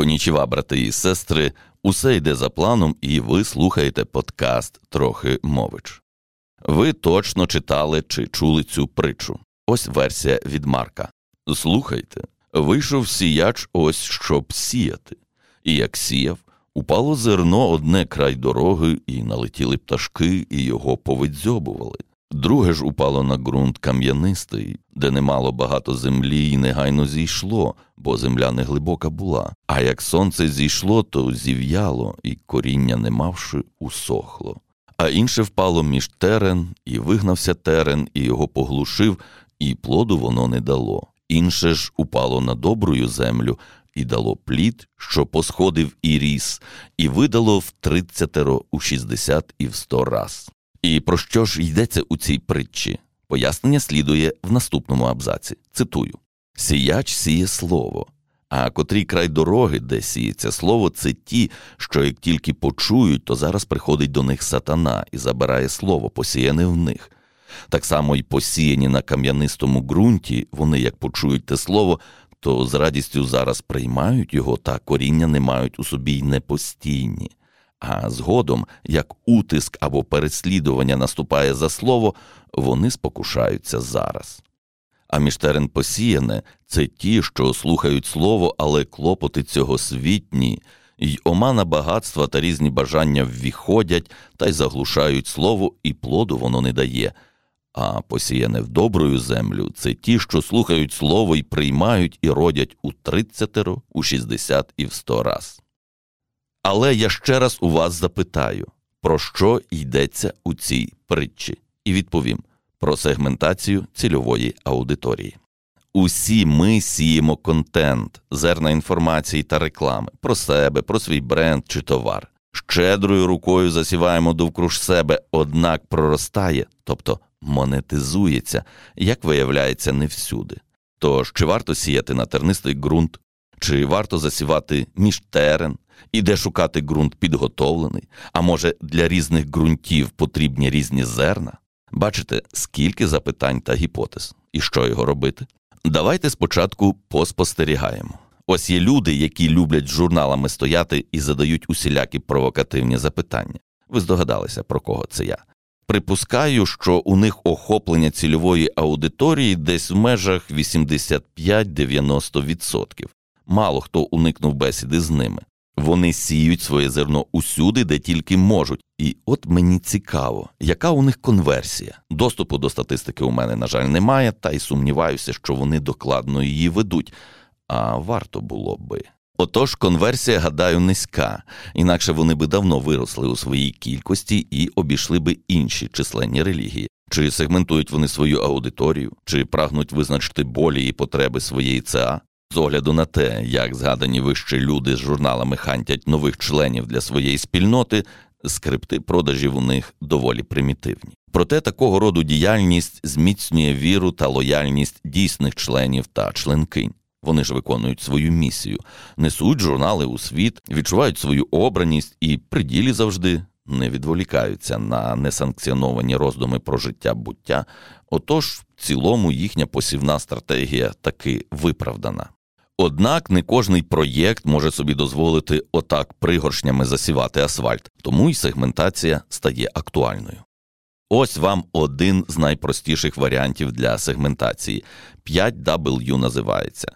Конічева, брати і сестри, усе йде за планом, і ви слухаєте подкаст Трохи мович. Ви точно читали чи чули цю притчу. Ось версія від Марка. Слухайте, вийшов сіяч ось щоб сіяти, і як сіяв, упало зерно одне край дороги, і налетіли пташки, і його повидзьобували. Друге ж упало на ґрунт кам'янистий, де немало багато землі, і негайно зійшло, бо земля не глибока була. А як сонце зійшло, то зів'яло, і коріння, не мавши, усохло. А інше впало між терен, і вигнався терен, і його поглушив, і плоду воно не дало. Інше ж упало на добрую землю, і дало плід, що посходив і ріс, і видало в тридцятеро, у шістдесят і в сто раз. І про що ж йдеться у цій притчі? Пояснення слідує в наступному абзаці. Цитую: Сіяч сіє слово, а котрий край дороги, де сіється слово, це ті, що як тільки почують, то зараз приходить до них сатана і забирає слово, посіяне в них. Так само й посіяні на кам'янистому ґрунті, вони, як почують те слово, то з радістю зараз приймають його, та коріння не мають у собі й непостійні. А згодом, як утиск або переслідування наступає за слово, вони спокушаються зараз. А між терен посіяне це ті, що слухають слово, але клопоти цього світні, й омана багатства та різні бажання ввіходять та й заглушають слово, і плоду воно не дає. А посіяне в добрую землю це ті, що слухають слово і приймають і родять у тридцятеро, у шістдесят і в сто раз. Але я ще раз у вас запитаю, про що йдеться у цій притчі, і відповім про сегментацію цільової аудиторії. Усі ми сіємо контент, зерна інформації та реклами про себе, про свій бренд чи товар. Щедрою рукою засіваємо довкруж себе, однак проростає, тобто монетизується, як виявляється, не всюди. Тож чи варто сіяти на тернистий ґрунт, чи варто засівати між терен, і де шукати ґрунт підготовлений, а може для різних ґрунтів потрібні різні зерна? Бачите, скільки запитань та гіпотез, і що його робити? Давайте спочатку поспостерігаємо. Ось є люди, які люблять журналами стояти і задають усілякі провокативні запитання. Ви здогадалися, про кого це я. Припускаю, що у них охоплення цільової аудиторії десь в межах 85-90%. Мало хто уникнув бесіди з ними. Вони сіють своє зерно усюди, де тільки можуть. І от мені цікаво, яка у них конверсія. Доступу до статистики у мене, на жаль, немає, та й сумніваюся, що вони докладно її ведуть, а варто було би. Отож, конверсія, гадаю, низька, інакше вони би давно виросли у своїй кількості і обійшли би інші численні релігії. Чи сегментують вони свою аудиторію, чи прагнуть визначити болі і потреби своєї ЦА? З огляду на те, як згадані вище люди з журналами хантять нових членів для своєї спільноти, скрипти продажів у них доволі примітивні. Проте такого роду діяльність зміцнює віру та лояльність дійсних членів та членкинь. Вони ж виконують свою місію, несуть журнали у світ, відчувають свою обраність і при ділі завжди не відволікаються на несанкціоновані роздуми про життя буття. Отож, в цілому їхня посівна стратегія таки виправдана. Однак не кожний проєкт може собі дозволити отак пригоршнями засівати асфальт, тому й сегментація стає актуальною. Ось вам один з найпростіших варіантів для сегментації 5W називається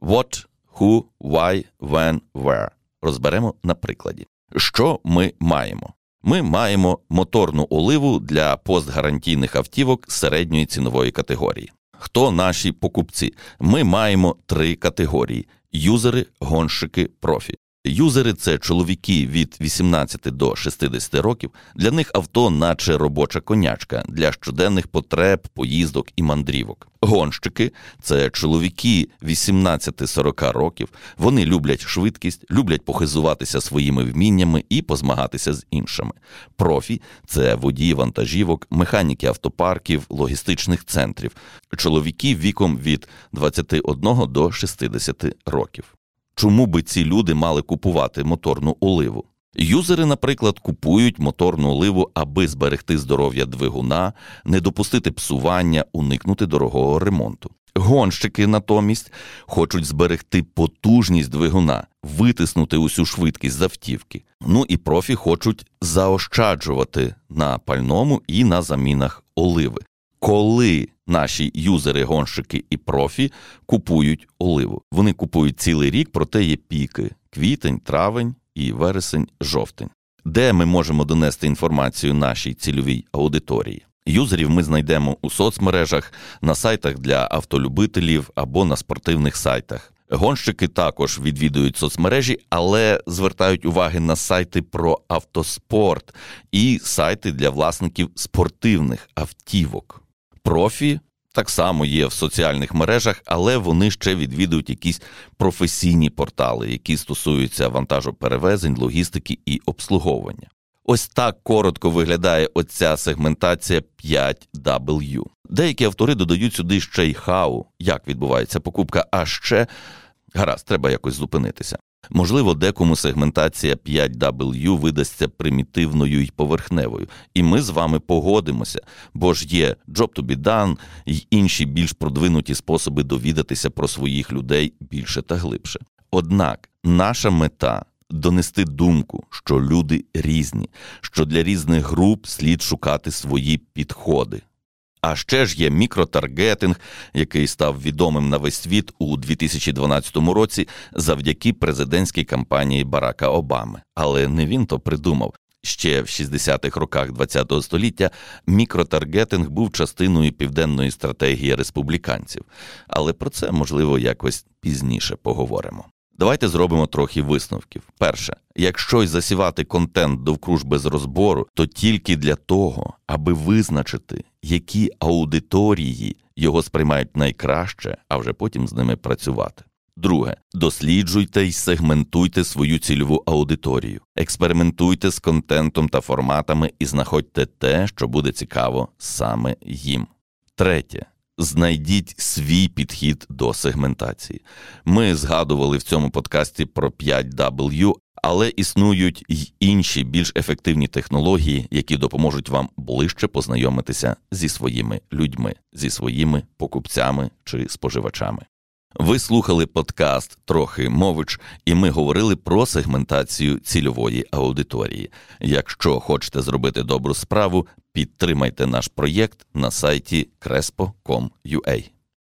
What, Who, Why, When, Where. Розберемо на прикладі. Що ми маємо? Ми маємо моторну оливу для постгарантійних автівок середньої цінової категорії. Хто наші покупці? Ми маємо три категорії: юзери, гонщики, профі. Юзери це чоловіки від 18 до 60 років. Для них авто, наче робоча конячка для щоденних потреб, поїздок і мандрівок. Гонщики це чоловіки 18-40 років. Вони люблять швидкість, люблять похизуватися своїми вміннями і позмагатися з іншими. Профі це водії вантажівок, механіки автопарків, логістичних центрів, чоловіки віком від 21 до 60 років. Чому би ці люди мали купувати моторну оливу? Юзери, наприклад, купують моторну оливу, аби зберегти здоров'я двигуна, не допустити псування, уникнути дорогого ремонту. Гонщики натомість хочуть зберегти потужність двигуна, витиснути усю швидкість з автівки. Ну і профі хочуть заощаджувати на пальному і на замінах оливи. Коли наші юзери, гонщики і профі купують оливу, вони купують цілий рік, проте є піки: квітень, травень і вересень, жовтень, де ми можемо донести інформацію нашій цільовій аудиторії. Юзерів ми знайдемо у соцмережах, на сайтах для автолюбителів або на спортивних сайтах. Гонщики також відвідують соцмережі, але звертають уваги на сайти про автоспорт і сайти для власників спортивних автівок. Профі так само є в соціальних мережах, але вони ще відвідують якісь професійні портали, які стосуються вантажоперевезень, логістики і обслуговування. Ось так коротко виглядає оця сегментація 5W. Деякі автори додають сюди ще й хау, як відбувається покупка, а ще гаразд, треба якось зупинитися. Можливо, декому сегментація 5W видасться примітивною і поверхневою, і ми з вами погодимося, бо ж є job to be done і інші більш продвинуті способи довідатися про своїх людей більше та глибше. Однак наша мета донести думку, що люди різні, що для різних груп слід шукати свої підходи. А ще ж є мікротаргетинг, який став відомим на весь світ у 2012 році завдяки президентській кампанії Барака Обами. Але не він то придумав. Ще в 60-х роках ХХ століття мікротаргетинг був частиною південної стратегії республіканців, але про це можливо якось пізніше поговоримо. Давайте зробимо трохи висновків. Перше, якщо й засівати контент довкруж без розбору, то тільки для того, аби визначити, які аудиторії його сприймають найкраще, а вже потім з ними працювати. Друге, досліджуйте і сегментуйте свою цільову аудиторію, експериментуйте з контентом та форматами і знаходьте те, що буде цікаво саме їм. Третє. Знайдіть свій підхід до сегментації. Ми згадували в цьому подкасті про 5W, але існують й інші більш ефективні технології, які допоможуть вам ближче познайомитися зі своїми людьми, зі своїми покупцями чи споживачами. Ви слухали подкаст Трохи мович, і ми говорили про сегментацію цільової аудиторії. Якщо хочете зробити добру справу, підтримайте наш проєкт на сайті crespo.com.ua.